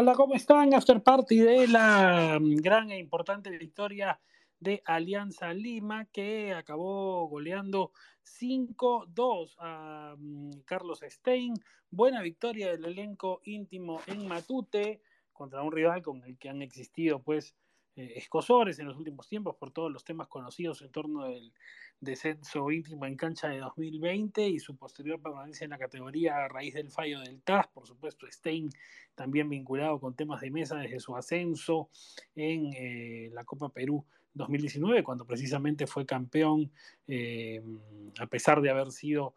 Hola, ¿cómo están? After party de la gran e importante victoria de Alianza Lima, que acabó goleando 5-2 a mm, Carlos Stein. Buena victoria del elenco íntimo en Matute contra un rival con el que han existido, pues, eh, escosores en los últimos tiempos por todos los temas conocidos en torno del descenso íntimo en cancha de 2020 y su posterior permanencia en la categoría a raíz del fallo del TAS, por supuesto Stein también vinculado con temas de mesa desde su ascenso en eh, la Copa Perú 2019, cuando precisamente fue campeón eh, a pesar de haber sido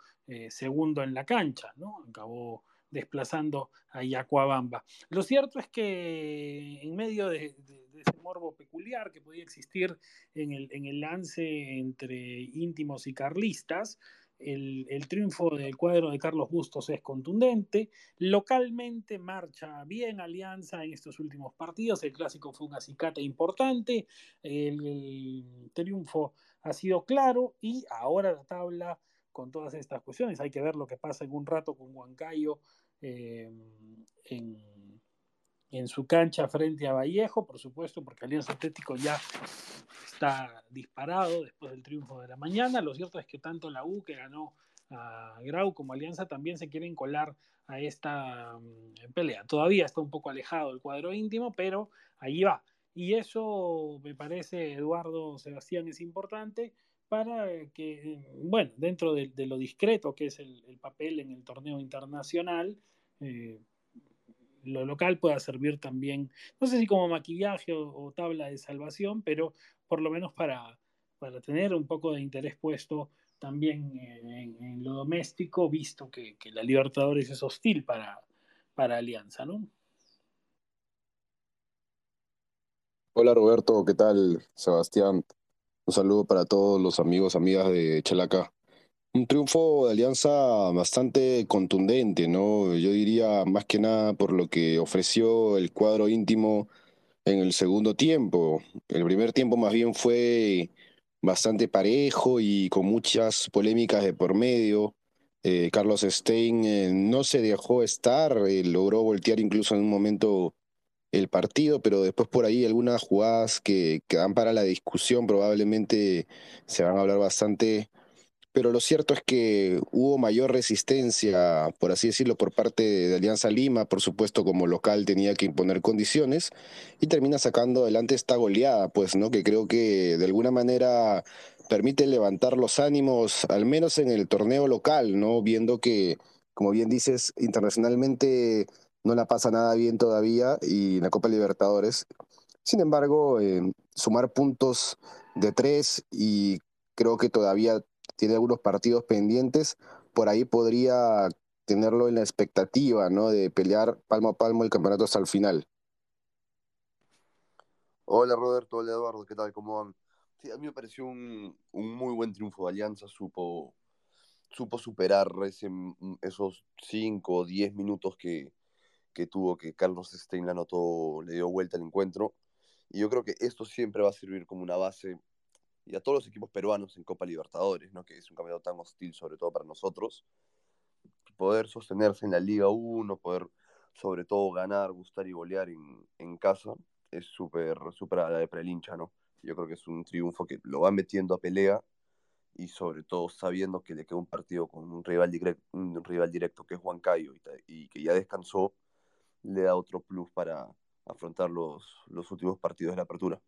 segundo en la cancha, ¿no? Acabó desplazando a Yacuabamba. Lo cierto es que en medio de, ese morbo peculiar que podía existir en el, lance entre íntimos y carlistas, el, triunfo del cuadro de Carlos Bustos es contundente. Localmente marcha bien Alianza en estos últimos partidos. El clásico fue un acicate importante. el, triunfo ha sido claro y ahora la tabla con todas estas cuestiones. Hay que ver lo que pasa en un rato con Huancayo eh, en, su cancha frente a Vallejo, por supuesto, porque Alianza Atlético ya está disparado después del triunfo de la mañana. Lo cierto es que tanto la U que ganó a Grau como Alianza también se quieren colar a esta mm, pelea. Todavía está un poco alejado el cuadro íntimo, pero ahí va. Y eso me parece, Eduardo Sebastián, es importante para que, bueno, dentro de, lo discreto que es el, papel en el torneo internacional, eh, lo local pueda servir también, no sé si como maquillaje o, tabla de salvación, pero por lo menos para, para tener un poco de interés puesto también en, lo doméstico, visto que, la Libertadores es hostil para, para Alianza, ¿no? Hola Roberto, ¿qué tal? Sebastián, un saludo para todos los amigos, amigas de Chalaca. Un triunfo de Alianza bastante contundente, ¿no? Yo diría más que nada por lo que ofreció el cuadro íntimo en el segundo tiempo. El primer tiempo más bien fue bastante parejo y con muchas polémicas de por medio. Eh, Carlos Stein eh, no se dejó estar, eh, logró voltear incluso en un momento el partido, pero después por ahí algunas jugadas que, que dan para la discusión probablemente se van a hablar bastante pero lo cierto es que hubo mayor resistencia, por así decirlo, por parte de Alianza Lima, por supuesto como local tenía que imponer condiciones y termina sacando adelante esta goleada, pues, ¿no? Que creo que de alguna manera permite levantar los ánimos, al menos en el torneo local, ¿no? Viendo que, como bien dices, internacionalmente no la pasa nada bien todavía y en la Copa Libertadores. Sin embargo, eh, sumar puntos de tres y creo que todavía tiene algunos partidos pendientes, por ahí podría tenerlo en la expectativa, ¿no? De pelear palmo a palmo el campeonato hasta el final. Hola Roberto, hola Eduardo, ¿qué tal? ¿Cómo van? Sí, a mí me pareció un, muy buen triunfo de Alianza, supo, supo superar esos 5 o 10 minutos que, que tuvo que Carlos Stein le anotó, le dio vuelta al encuentro. Y yo creo que esto siempre va a servir como una base y a todos los equipos peruanos en Copa Libertadores, ¿no? que es un campeonato tan hostil, sobre todo para nosotros, poder sostenerse en la Liga 1, poder sobre todo ganar, gustar y golear en, en casa, es súper súper a la de prelincha, ¿no? Yo creo que es un triunfo que lo va metiendo a pelea y sobre todo sabiendo que le queda un partido con un rival, directo, un rival directo que es Juan Cayo y, y, que ya descansó, le da otro plus para afrontar los, los últimos partidos de la apertura.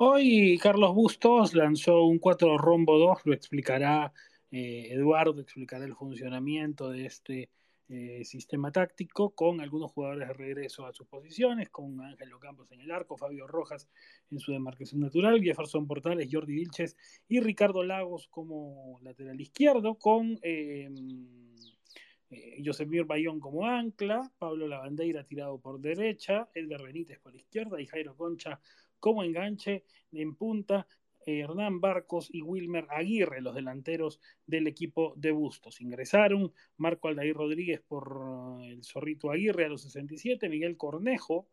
Hoy Carlos Bustos lanzó un 4 rombo 2, lo explicará eh, Eduardo, explicará el funcionamiento de este eh, sistema táctico con algunos jugadores de regreso a sus posiciones, con Ángelo Campos en el arco, Fabio Rojas en su demarcación natural, Jefferson Portales, Jordi Vilches y Ricardo Lagos como lateral izquierdo, con eh, eh, Josemir Bayón como ancla, Pablo Lavandeira tirado por derecha, Edgar Benítez por izquierda y Jairo Concha como enganche en punta. Hernán Barcos y Wilmer Aguirre, los delanteros del equipo de Bustos. Ingresaron Marco Aldair Rodríguez por eh, el Zorrito Aguirre a los 67, Miguel Cornejo,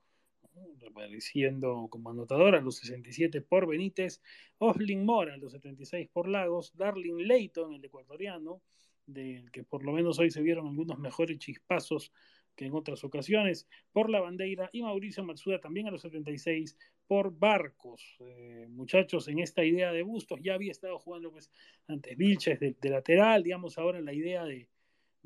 apareciendo como anotador a los 67 por Benítez, Oslin Mora a los 76 por Lagos, Darling Leighton, el ecuatoriano, del que por lo menos hoy se vieron algunos mejores chispazos que en otras ocasiones, por la bandera, y Mauricio Matsuda también a los 76 por Barcos. Eh, muchachos, en esta idea de Bustos ya había estado jugando pues antes Vilches de, lateral, digamos ahora la idea de,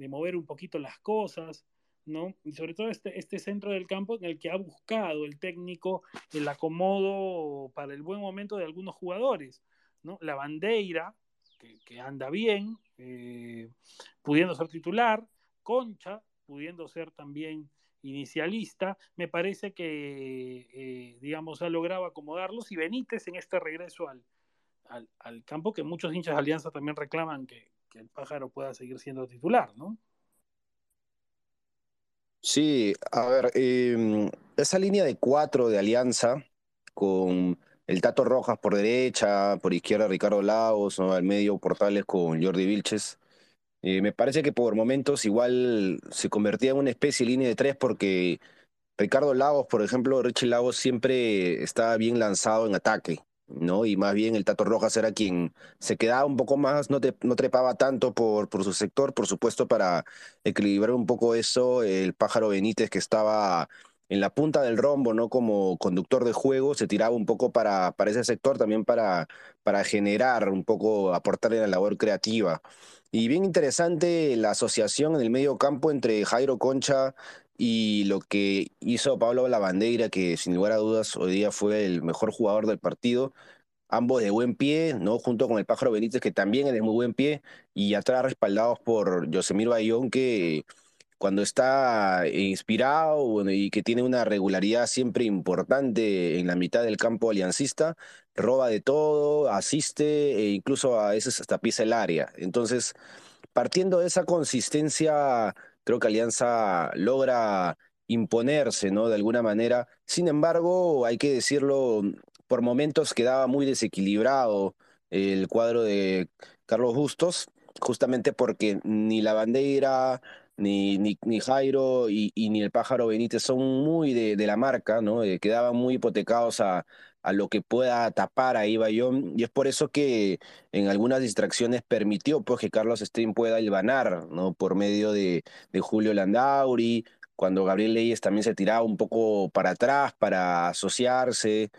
mover un poquito las cosas, ¿no? Y sobre todo este, este centro del campo en el que ha buscado el técnico el acomodo para el buen momento de algunos jugadores, ¿no? La bandera, que, anda bien, eh, pudiendo ser titular, Concha, pudiendo ser también inicialista, me parece que, eh, digamos, ha logrado acomodarlos y Benítez en este regreso al, al, campo, que muchos hinchas de Alianza también reclaman que, el pájaro pueda seguir siendo titular, ¿no? Sí, a ver, em, esa línea de cuatro de Alianza con el Tato Rojas por derecha, por izquierda Ricardo Laos, al medio Portales con Jordi Vilches, eh, me parece que por momentos igual se convertía en una especie de línea de tres porque Ricardo Lagos, por ejemplo, Richie Lagos siempre estaba bien lanzado en ataque, ¿no? Y más bien el Tato Rojas era quien se quedaba un poco más, no, no trepaba tanto por, por su sector, por supuesto, para equilibrar un poco eso, el pájaro Benítez que estaba en la punta del rombo, ¿no? Como conductor de juego, se tiraba un poco para, para ese sector, también para, para generar un poco, aportarle la labor creativa. Y bien interesante la asociación en el medio campo entre Jairo Concha y lo que hizo Pablo Lavandeira, que sin lugar a dudas hoy día fue el mejor jugador del partido. Ambos de buen pie, ¿no? Junto con el Pájaro Benítez, que también es de muy buen pie, y atrás respaldados por Josemir Bayón, que cuando está inspirado y que tiene una regularidad siempre importante en la mitad del campo aliancista, roba de todo, asiste e incluso a veces hasta pisa el área. Entonces, partiendo de esa consistencia, creo que Alianza logra imponerse, ¿no? De alguna manera. Sin embargo, hay que decirlo, por momentos quedaba muy desequilibrado el cuadro de Carlos Bustos, justamente porque ni la bandera, ni, ni, ni Jairo y, ni el pájaro Benítez son muy de, la marca, ¿no? Eh, quedaban muy hipotecados a, a, lo que pueda tapar ahí Bayón, y es por eso que en algunas distracciones permitió pues, que Carlos Stream pueda ilvanar, ¿no? Por medio de, de Julio Landauri, cuando Gabriel Leyes también se tiraba un poco para atrás para asociarse.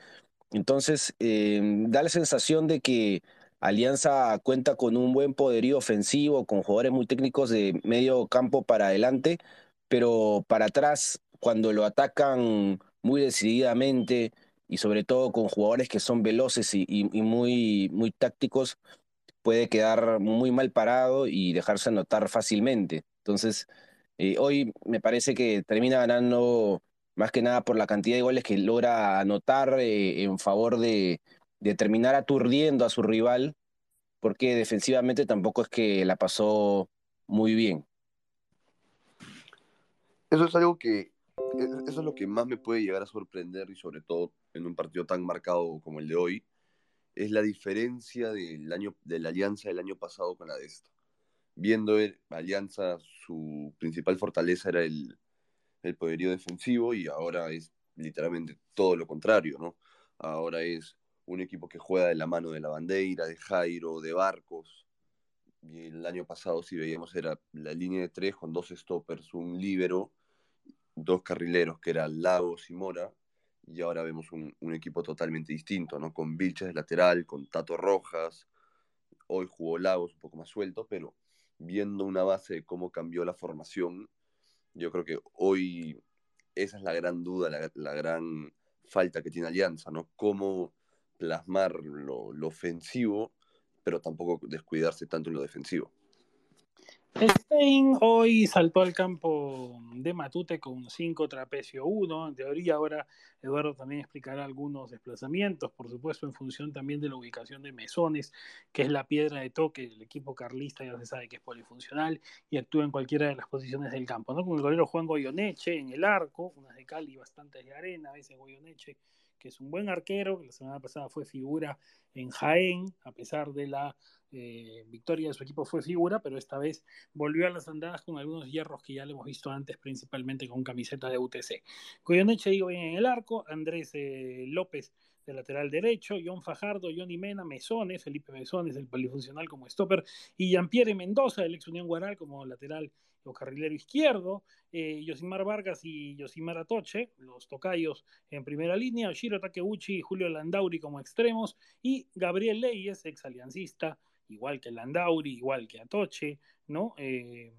Entonces, eh, da la sensación de que Alianza cuenta con un buen poderío ofensivo, con jugadores muy técnicos de medio campo para adelante, pero para atrás, cuando lo atacan muy decididamente y sobre todo con jugadores que son veloces y, muy, muy tácticos, puede quedar muy mal parado y dejarse anotar fácilmente. Entonces, eh, hoy me parece que termina ganando más que nada por la cantidad de goles que logra anotar eh, en favor de, de terminar aturdiendo a su rival, porque defensivamente tampoco es que la pasó muy bien. Eso es algo que, eso es lo que más me puede llegar a sorprender y sobre todo en un partido tan marcado como el de hoy, es la diferencia del año, de la alianza del año pasado con la de esta. Viendo el, Alianza, su principal fortaleza era el, el poderío defensivo y ahora es literalmente todo lo contrario, ¿no? Ahora es un equipo que juega de la mano de la bandera, de Jairo, de Barcos. Y el año pasado, si veíamos, era la línea de tres con dos stoppers, un líbero, dos carrileros, que eran Lagos y Mora. Y ahora vemos un, equipo totalmente distinto, ¿no? Con Vilches de lateral, con Tato Rojas. Hoy jugó Lagos un poco más suelto, pero viendo una base de cómo cambió la formación, yo creo que hoy esa es la gran duda, la, la gran falta que tiene Alianza, ¿no? Cómo plasmar lo, ofensivo, pero tampoco descuidarse tanto en lo defensivo. Stein hoy saltó al campo de Matute con 5 trapecio 1. En teoría, ahora Eduardo también explicará algunos desplazamientos, por supuesto, en función también de la ubicación de Mesones, que es la piedra de toque del equipo carlista, ya se sabe que es polifuncional y actúa en cualquiera de las posiciones del campo. ¿no? Con el golero Juan Goyoneche en el arco, unas de cal y bastantes de arena, a veces Goyoneche que es un buen arquero, que la semana pasada fue figura en Jaén, a pesar de la eh, victoria de su equipo fue figura, pero esta vez volvió a las andadas con algunos hierros que ya le hemos visto antes, principalmente con camiseta de UTC. Coyoneche digo bien en el arco, Andrés eh, López de lateral derecho, John Fajardo, Johnny Mena, Mesones, Felipe Mesones, el polifuncional como stopper, y Jean-Pierre Mendoza, del ex Unión Guaral, como lateral o carrilero izquierdo, eh, Yosimar Vargas y Yosimar Atoche, los tocayos en primera línea, Shiro Takeuchi y Julio Landauri como extremos, y Gabriel Leyes, ex aliancista, igual que Landauri, igual que Atoche, ¿no? Eh,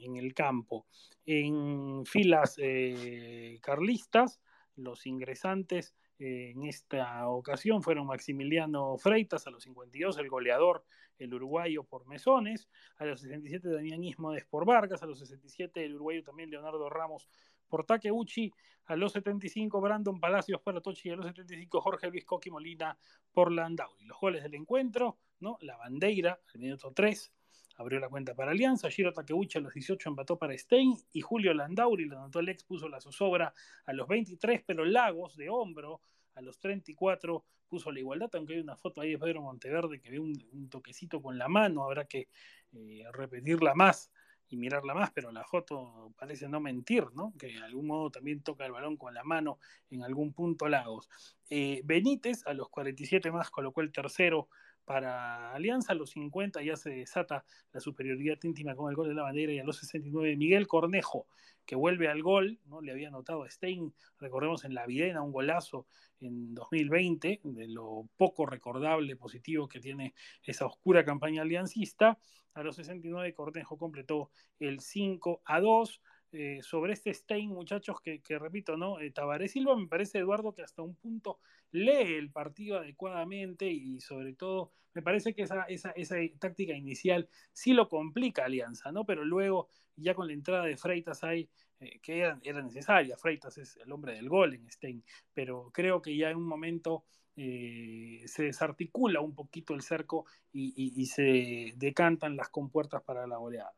en el campo. En filas eh, carlistas, los ingresantes en esta ocasión fueron Maximiliano Freitas a los 52, el goleador, el uruguayo por Mesones, a los 67 Damián Ismodes por Vargas, a los 67 el uruguayo también Leonardo Ramos por Takeuchi, a los 75 Brandon Palacios por Atochi y a los 75 Jorge Luis Coqui Molina por Landauri. Los goles del encuentro, ¿no? La bandera, al minuto 3, abrió la cuenta para Alianza, Shiro Takeuchi a los 18 empató para Stein y Julio Landauri, lo anotó el ex, puso la zozobra a los 23, pero Lagos de hombro a los 34 puso la igualdad, aunque hay una foto ahí de Pedro Monteverde que ve un, toquecito con la mano, habrá que eh, repetirla más y mirarla más, pero la foto parece no mentir, ¿no? Que de algún modo también toca el balón con la mano en algún punto Lagos. Eh, Benítez a los 47 más colocó el tercero para Alianza, a los 50 ya se desata la superioridad íntima con el gol de la bandera y a los 69 Miguel Cornejo, que vuelve al gol, ¿no? Le había anotado a Stein, recordemos en la Videna, un golazo en 2020, de lo poco recordable, positivo que tiene esa oscura campaña aliancista. A los 69 Cornejo completó el 5 a 2. Eh, sobre este Stein, muchachos, que, repito, ¿no? Eh, Tabaré Silva me parece, Eduardo, que hasta un punto lee el partido adecuadamente y sobre todo me parece que esa, esa, esa táctica inicial sí lo complica Alianza, ¿no? Pero luego, ya con la entrada de Freitas hay eh, que era, era, necesaria, Freitas es el hombre del gol en Stein, pero creo que ya en un momento se desarticula un poquito el cerco y, y se decantan las compuertas para la goleada.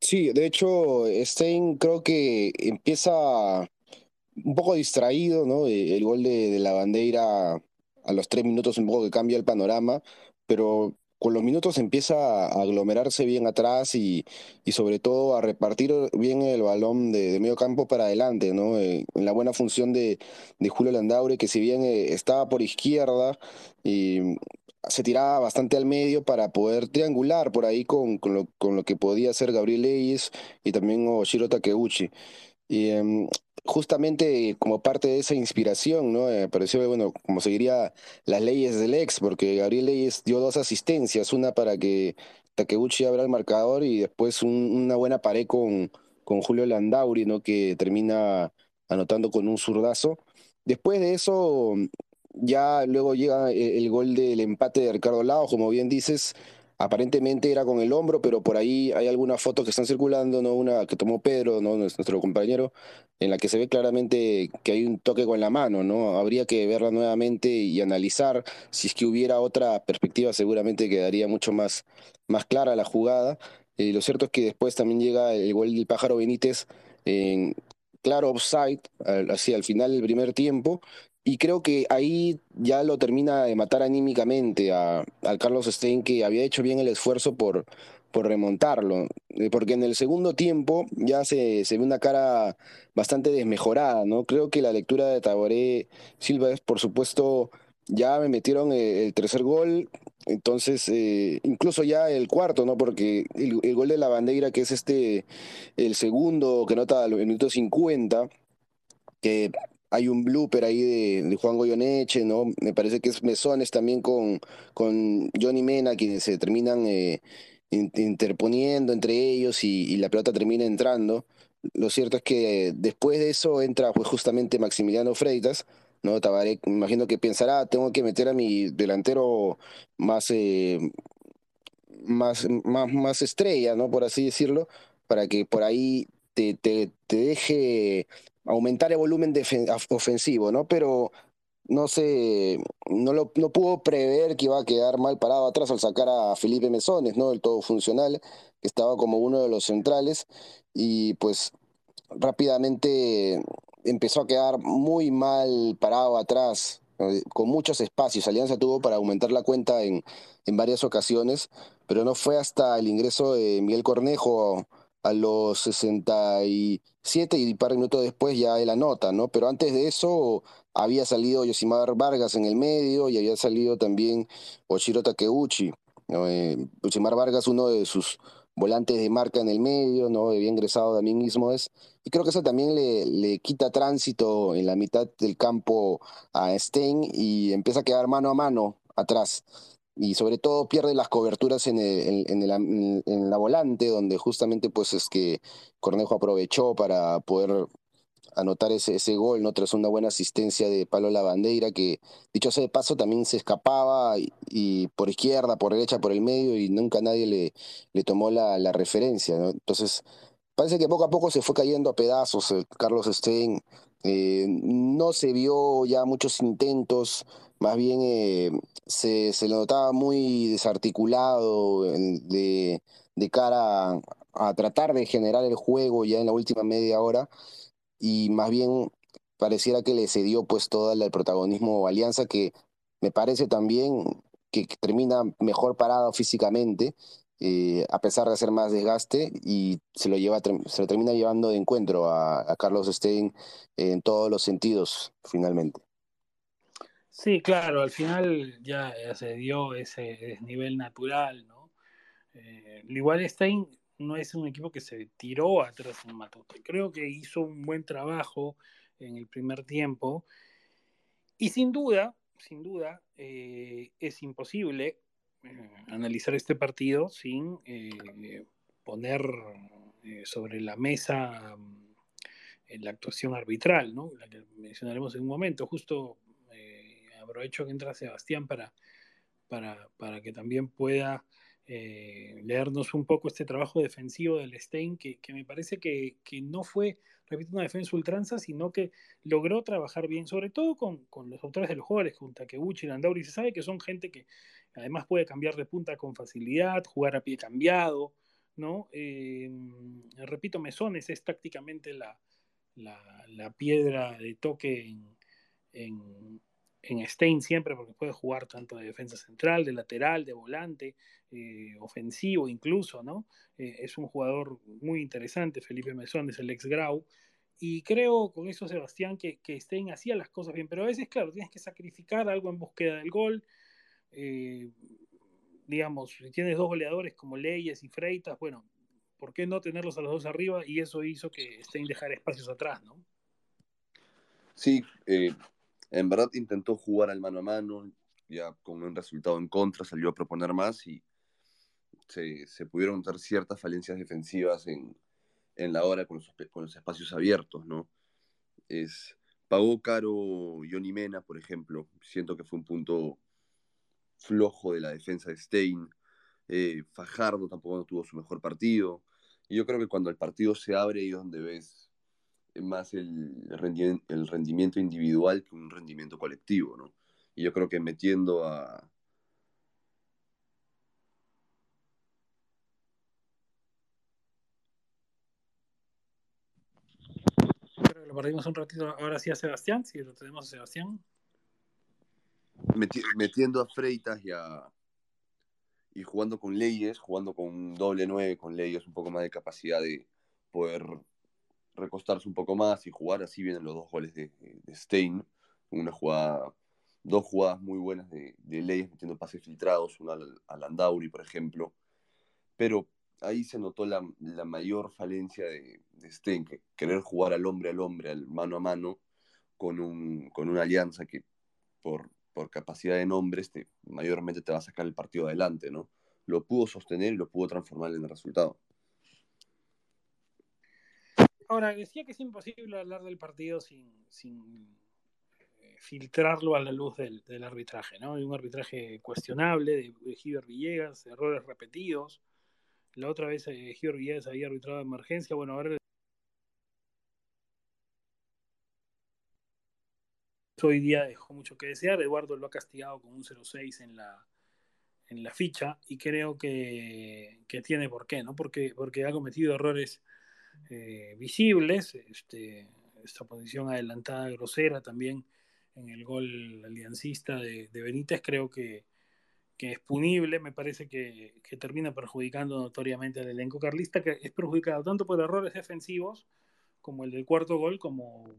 Sí, de hecho, Stein creo que empieza un poco distraído, ¿no? El gol de, la bandera a los tres minutos un poco que cambia el panorama, pero con los minutos empieza a aglomerarse bien atrás y, y sobre todo a repartir bien el balón de, medio campo para adelante, ¿no? Eh, en la buena función de, de Julio Landaure, que si bien eh, estaba por izquierda y se tiraba bastante al medio para poder triangular por ahí con, con, lo, con lo, que podía hacer Gabriel Leyes y también Oshiro Takeuchi. Y em, justamente como parte de esa inspiración, ¿no? Me pareció, bueno, como seguiría las leyes del ex, porque Gabriel Leyes dio dos asistencias, una para que Takeuchi abra el marcador y después una buena pared con, con Julio Landauri, ¿no? Que termina anotando con un zurdazo. Después de eso, ya luego llega el gol del empate de Ricardo Lao, como bien dices, aparentemente era con el hombro, pero por ahí hay algunas fotos que están circulando, ¿no? Una que tomó Pedro, ¿no? Nuestro compañero, en la que se ve claramente que hay un toque con la mano, ¿no? Habría que verla nuevamente y analizar. Si es que hubiera otra perspectiva, seguramente quedaría mucho más, más clara la jugada. Eh, lo cierto es que después también llega el gol del pájaro Benítez en claro offside, así al final del primer tiempo, y creo que ahí ya lo termina de matar anímicamente a, Carlos Stein, que había hecho bien el esfuerzo por, por remontarlo. Eh, porque en el segundo tiempo ya se, se, ve una cara bastante desmejorada, ¿no? Creo que la lectura de Taboré Silva es, por supuesto, ya me metieron el, tercer gol, entonces, eh, incluso ya el cuarto, ¿no? Porque el, el, gol de la bandera, que es este, el segundo que nota el minuto 50, que hay un blooper ahí de, Juan Goyoneche, ¿no? Me parece que es Mesones también con, con Johnny Mena, quienes se terminan eh, interponiendo entre ellos y, la pelota termina entrando. Lo cierto es que después de eso entra pues, justamente Maximiliano Freitas, ¿no? Tabaré, me imagino que pensará, tengo que meter a mi delantero más, eh, más, más, más estrella, ¿no? Por así decirlo, para que por ahí te, te, te deje aumentar el volumen ofensivo, ¿no? Pero no sé, no, lo, no pudo prever que iba a quedar mal parado atrás al sacar a Felipe Mesones, ¿no? El todo funcional, que estaba como uno de los centrales, y pues rápidamente empezó a quedar muy mal parado atrás, con muchos espacios. Alianza tuvo para aumentar la cuenta en, en varias ocasiones, pero no fue hasta el ingreso de Miguel Cornejo a los 67 y un par de minutos después ya él anota, ¿no? Pero antes de eso había salido Yosimar Vargas en el medio y había salido también Oshiro Takeuchi. Eh, Yosimar Vargas, uno de sus volantes de marca en el medio, ¿no? Había ingresado también es y creo que eso también le, le, quita tránsito en la mitad del campo a Stein y empieza a quedar mano a mano atrás. Y sobre todo pierde las coberturas en, en, el, en la volante, donde justamente pues es que Cornejo aprovechó para poder anotar ese, ese gol, ¿no? Tras una buena asistencia de Palo Lavandeira, que dicho sea de paso también se escapaba y, por izquierda, por derecha, por el medio, y nunca nadie le, le tomó la, la referencia, ¿no? Entonces, parece que poco a poco se fue cayendo a pedazos el Carlos Stein. Eh, no se vio ya muchos intentos, más bien eh, se, se le notaba muy desarticulado de, de cara a tratar de generar el juego ya en la última media hora y más bien pareciera que le cedió pues todo el protagonismo a Alianza que me parece también que termina mejor parado físicamente eh, a pesar de hacer más desgaste y se lo lleva se termina llevando de encuentro a, Carlos Stein en todos los sentidos finalmente. Sí, claro, al final ya se dio ese nivel natural, ¿no? Eh, igual Stein no es un equipo que se tiró atrás en Matute. Creo que hizo un buen trabajo en el primer tiempo. Y sin duda, sin duda, eh, es imposible eh, analizar este partido sin eh, poner sobre la mesa mm, la actuación arbitral, ¿no? la que mencionaremos en un momento. Justo aprovecho que entra Sebastián para, para, para que también pueda eh, leernos un poco este trabajo defensivo del Stein, que, me parece que, no fue, repito, una defensa ultranza, sino que logró trabajar bien, sobre todo con, los autores de los jugadores, con Takeuchi y Landauri. Se sabe que son gente que además puede cambiar de punta con facilidad, jugar a pie cambiado, ¿no? Eh, repito, Mesones es tácticamente la, la, piedra de toque en Stein siempre, porque puede jugar tanto de defensa central, de lateral, de volante, eh, ofensivo incluso, ¿no? Eh, es un jugador muy interesante, Felipe Mesón es el ex Grau, y creo con eso, Sebastián, que, que Stein hacía las cosas bien, pero a veces, claro, tienes que sacrificar algo en búsqueda del gol. Eh, digamos, si tienes dos goleadores como Leyes y Freitas, bueno, ¿por qué no tenerlos a los dos arriba? Y eso hizo que Stein dejara espacios atrás, ¿no? Sí, en verdad intentó jugar al mano a mano, ya con un resultado en contra, salió a proponer más y se, pudieron dar ciertas falencias defensivas en, en la hora con los, espacios abiertos, ¿no? Es, pagó caro Johnny Mena, por ejemplo, siento que fue un punto flojo de la defensa de Stein, eh, Fajardo tampoco tuvo su mejor partido, y yo creo que cuando el partido se abre y donde ves más el rendimiento, el rendimiento individual que un rendimiento colectivo, ¿no? Y yo creo que metiendo a, lo perdimos un ratito ahora sí a Sebastián, si lo tenemos a Sebastián. metiendo a Freitas y a y jugando con leyes, jugando con un doble nueve con leyes, un poco más de capacidad de poder recostarse un poco más y jugar. Así vienen los dos goles de, Stein. Una jugada, dos jugadas muy buenas de, de Leyes metiendo pases filtrados, una al, Landauri, por ejemplo. Pero ahí se notó la, mayor falencia de, Stein, que querer jugar al hombre al hombre, al mano a mano, con, un, con una alianza que por, por capacidad de nombres te, mayormente te va a sacar el partido adelante, ¿no? Lo pudo sostener y lo pudo transformar en el resultado. Ahora, decía que es imposible hablar del partido sin, eh, filtrarlo a la luz del, arbitraje, ¿no? Hay un arbitraje cuestionable de, de Villegas, errores repetidos. La otra vez eh, Villegas había arbitrado emergencia, bueno, ahora hoy día dejó mucho que desear. Eduardo lo ha castigado con un 0-6 en la, en la ficha y creo que, que, tiene por qué, ¿no? Porque, porque ha cometido errores eh, visibles. Este, esta posición adelantada grosera también en el gol aliancista de, Benítez creo que, es punible, me parece que, termina perjudicando notoriamente al elenco carlista, que es perjudicado tanto por errores defensivos como el del cuarto gol, como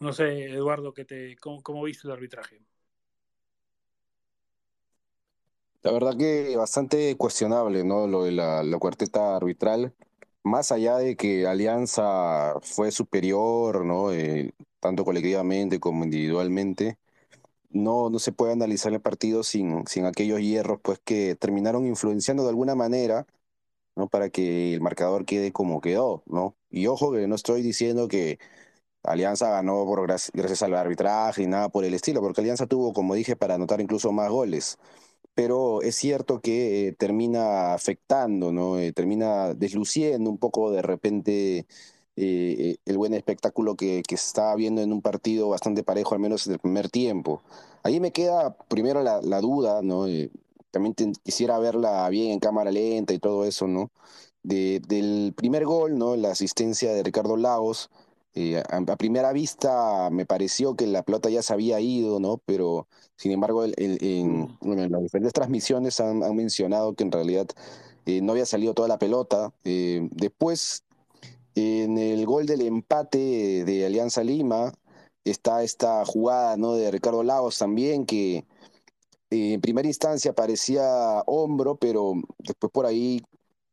No sé, Eduardo, ¿qué te, cómo, cómo viste el arbitraje? La verdad que bastante cuestionable, ¿no? Lo de la, la cuarteta arbitral. Más allá de que Alianza fue superior, ¿no? Eh, tanto colectivamente como individualmente, no, no se puede analizar el partido sin, sin aquellos hierros, pues que terminaron influenciando de alguna manera, ¿no? Para que el marcador quede como quedó, ¿no? Y ojo que no estoy diciendo que Alianza ganó por gracias, al arbitraje y nada por el estilo, porque Alianza tuvo, como dije, para anotar incluso más goles pero es cierto que eh, termina afectando, ¿no? Eh, termina desluciendo un poco de repente eh, el buen espectáculo que, que, se estaba viendo en un partido bastante parejo, al menos en el primer tiempo. Ahí me queda primero la, duda, ¿no? también quisiera verla bien en cámara lenta y todo eso, ¿no? De, del primer gol, ¿no? La asistencia de Ricardo Lagos. A, a, primera vista me pareció que la pelota ya se había ido, ¿no? Pero sin embargo, el, el, en, bueno, en, las diferentes transmisiones han, han mencionado que en realidad eh, no había salido toda la pelota. Eh, después, en el gol del empate de Alianza Lima, está esta jugada ¿no? de Ricardo Lagos también, que eh, en primera instancia parecía hombro, pero después por ahí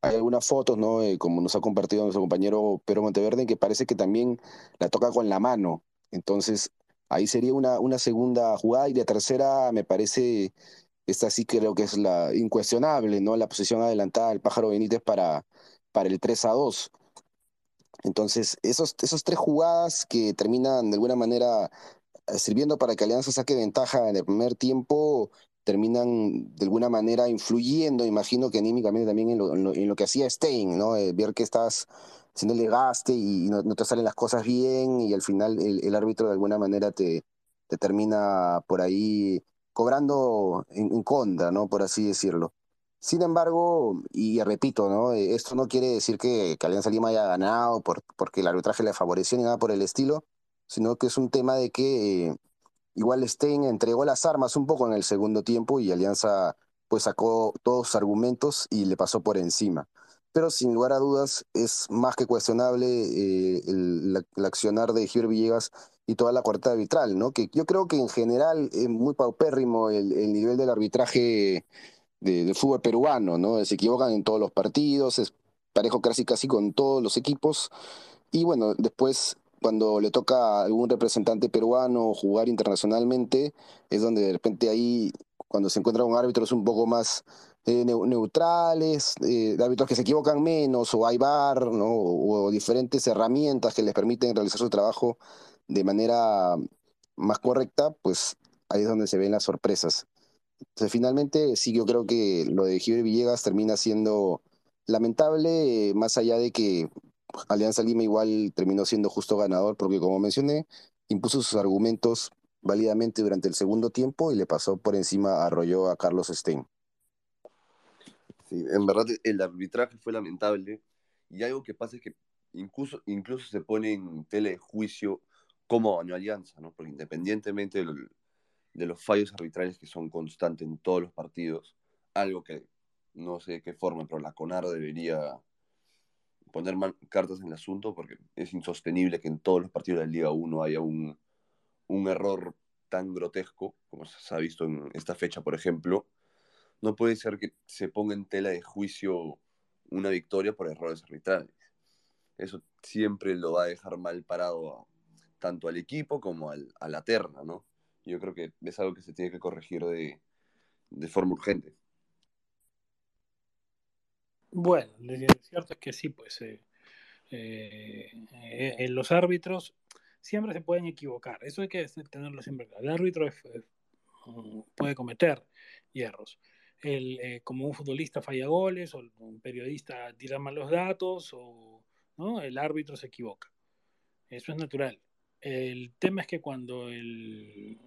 hay algunas fotos, ¿no? como nos ha compartido nuestro compañero Pedro Monteverde, que parece que también la toca con la mano. Entonces, Ahí sería una, una segunda jugada y de tercera me parece, esta sí creo que es la incuestionable, ¿no? La posición adelantada del pájaro Benítez para, para el 3 a 2. Entonces, esos, esos tres jugadas que terminan de alguna manera eh, sirviendo para que Alianza saque ventaja en el primer tiempo, terminan de alguna manera influyendo, imagino que anímicamente también en lo, que hacía Stein, ¿no? Eh, ver que estás haciéndole gaste y no, no, te salen las cosas bien y al final el, árbitro de alguna manera te, te, termina por ahí cobrando en, contra, ¿no? Por así decirlo. Sin embargo, y repito, ¿no? Esto no quiere decir que, que Alianza Lima haya ganado por, porque el arbitraje le favoreció ni nada por el estilo, sino que es un tema de que eh, igual Stein entregó las armas un poco en el segundo tiempo y Alianza pues sacó todos sus argumentos y le pasó por encima pero sin lugar a dudas es más que cuestionable eh, el, accionar de Giver Villegas y toda la cuarta arbitral, ¿no? Que yo creo que en general es muy paupérrimo el, el nivel del arbitraje de, del fútbol peruano, ¿no? Se equivocan en todos los partidos, es parejo casi casi con todos los equipos y bueno, después cuando le toca a algún representante peruano jugar internacionalmente, es donde de repente ahí, cuando se encuentra un árbitro, es un poco más eh, neutrales, eh, árbitros que se equivocan menos, o hay bar, ¿no? o, o, diferentes herramientas que les permiten realizar su trabajo de manera más correcta, pues ahí es donde se ven las sorpresas. Entonces, finalmente, sí, yo creo que lo de Giver Villegas termina siendo lamentable, eh, más allá de que Alianza Lima igual terminó siendo justo ganador, porque como mencioné, impuso sus argumentos válidamente durante el segundo tiempo y le pasó por encima, arrolló a Carlos Stein. Sí, en verdad el arbitraje fue lamentable y algo que pasa es que incluso, incluso se pone en tele de juicio cómo ganó Alianza, ¿no? Porque independientemente de, lo, de, los fallos arbitrales que son constantes en todos los partidos, algo que no sé de qué forma, pero la CONAR debería poner cartas en el asunto porque es insostenible que en todos los partidos de la Liga 1 haya un, un error tan grotesco como se ha visto en esta fecha, por ejemplo, no puede ser que se ponga en tela de juicio una victoria por errores arbitrales. Eso siempre lo va a dejar mal parado tanto al equipo como al, a la terna, ¿no? Yo creo que es algo que se tiene que corregir de, de forma urgente. Bueno, lo cierto es que sí, pues eh, eh, eh, los árbitros siempre se pueden equivocar. Eso hay que tenerlo siempre claro. El árbitro es, puede cometer hierros el, eh, como un futbolista falla goles o un periodista tira mal los datos o ¿no? el árbitro se equivoca. Eso es natural. El tema es que cuando el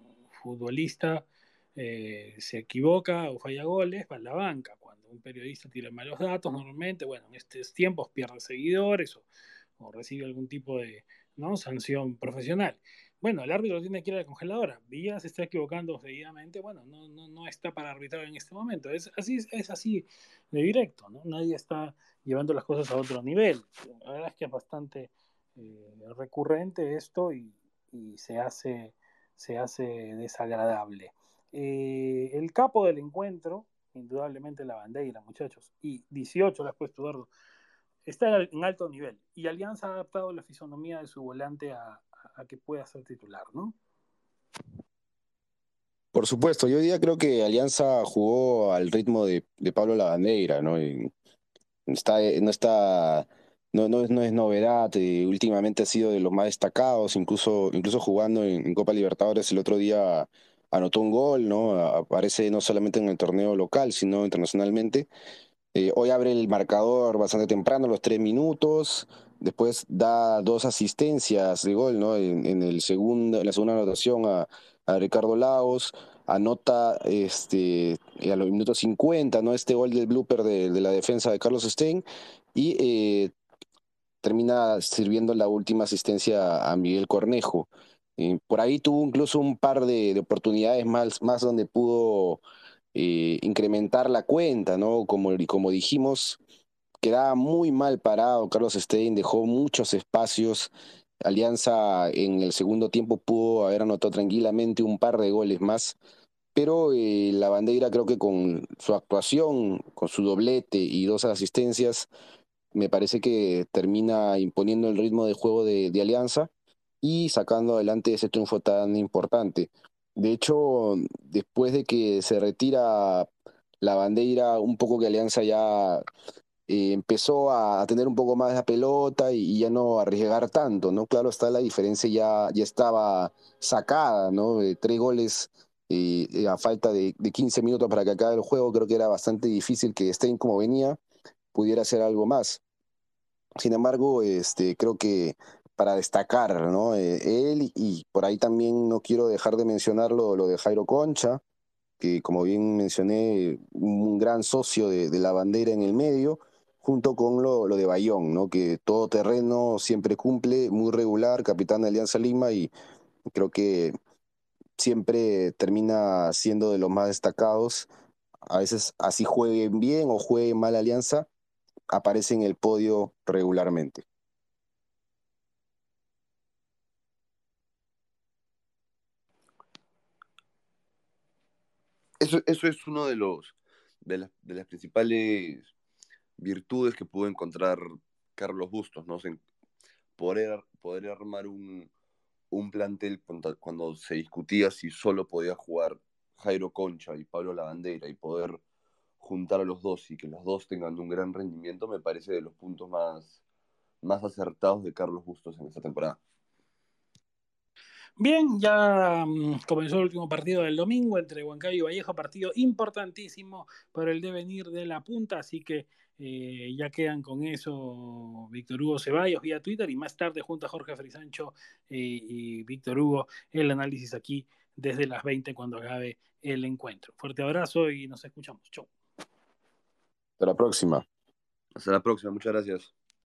futbolista eh, se equivoca o falla goles, va a la banca. Un periodista tira mal los datos, normalmente, bueno, en estos tiempos pierde seguidores o, o recibe algún tipo de ¿no? sanción profesional bueno, el árbitro tiene que ir a la congeladora. Villa se está equivocando seguidamente, bueno, no, no, no está para arbitrar en este momento. Es así, es así de directo, ¿no? Nadie está llevando las cosas a otro nivel. La verdad es que es bastante eh, recurrente esto y, y se hace, se hace desagradable. Eh, el capo del encuentro, indudablemente la bandera, muchachos, y 18 le has puesto Eduardo, está en alto nivel. Y Alianza ha adaptado la fisonomía de su volante a, que pueda ser titular, ¿no? Por supuesto, yo hoy día creo que Alianza jugó al ritmo de, Pablo Lavandeira, ¿no? está, no está, no, no, es, no es novedad, eh, últimamente ha sido de los más destacados, incluso, incluso jugando en, Copa Libertadores el otro día anotó un gol, ¿no? Aparece no solamente en el torneo local, sino internacionalmente. Eh, hoy abre el marcador bastante temprano, los tres minutos. Después da dos asistencias de gol, ¿no? En, el en la segunda anotación a, Ricardo Laos. Anota este, a los minutos 50, ¿no? Este gol del blooper de, la defensa de Carlos Stein. Y eh, termina sirviendo la última asistencia a Miguel Cornejo. Por ahí tuvo incluso un par de, oportunidades más, más donde pudo eh, incrementar la cuenta, ¿no? Como, como dijimos, quedaba muy mal parado. Carlos Stein dejó muchos espacios. Alianza en el segundo tiempo pudo haber anotado tranquilamente un par de goles más, pero eh, la bandera creo que con su actuación, con su doblete y dos asistencias, me parece que termina imponiendo el ritmo de juego de, Alianza y sacando adelante ese triunfo tan importante. De hecho, después de que se retira la bandera, un poco que Alianza ya eh, empezó a, tener un poco más de pelota y, ya no arriesgar tanto, ¿no? Claro está, la diferencia ya, ya estaba sacada, ¿no? Tres goles eh, eh, a falta de, de, 15 minutos para que acabe el juego, creo que era bastante difícil que Stein como venía pudiera hacer algo más. Sin embargo, este, creo que para destacar, ¿no? Eh, él y por ahí también no quiero dejar de mencionarlo lo de Jairo Concha, que como bien mencioné, un gran socio de, la bandera en el medio, junto con lo, lo, de Bayón, ¿no? Que todo terreno siempre cumple, muy regular, capitán de Alianza Lima y creo que siempre termina siendo de los más destacados. A veces así jueguen bien o jueguen mal Alianza, aparece en el podio regularmente. Eso, es uno de los de, las principales virtudes que pudo encontrar Carlos Bustos, ¿no? poder, poder armar un, plantel cuando, cuando, se discutía si solo podía jugar Jairo Concha y Pablo Lavandera y poder juntar a los dos y que los dos tengan un gran rendimiento me parece de los puntos más, más acertados de Carlos Bustos en esta temporada. Bien, ya mm, comenzó el último partido del domingo entre Huancayo y Vallejo, partido importantísimo para el devenir de la punta, así que eh, ya quedan con eso Víctor Hugo Ceballos vía Twitter y más tarde junto a Jorge Frisancho eh, y Víctor Hugo el análisis aquí desde las 20 cuando acabe el encuentro. Fuerte abrazo y nos escuchamos. Chau. Hasta la próxima. Hasta la próxima, muchas gracias.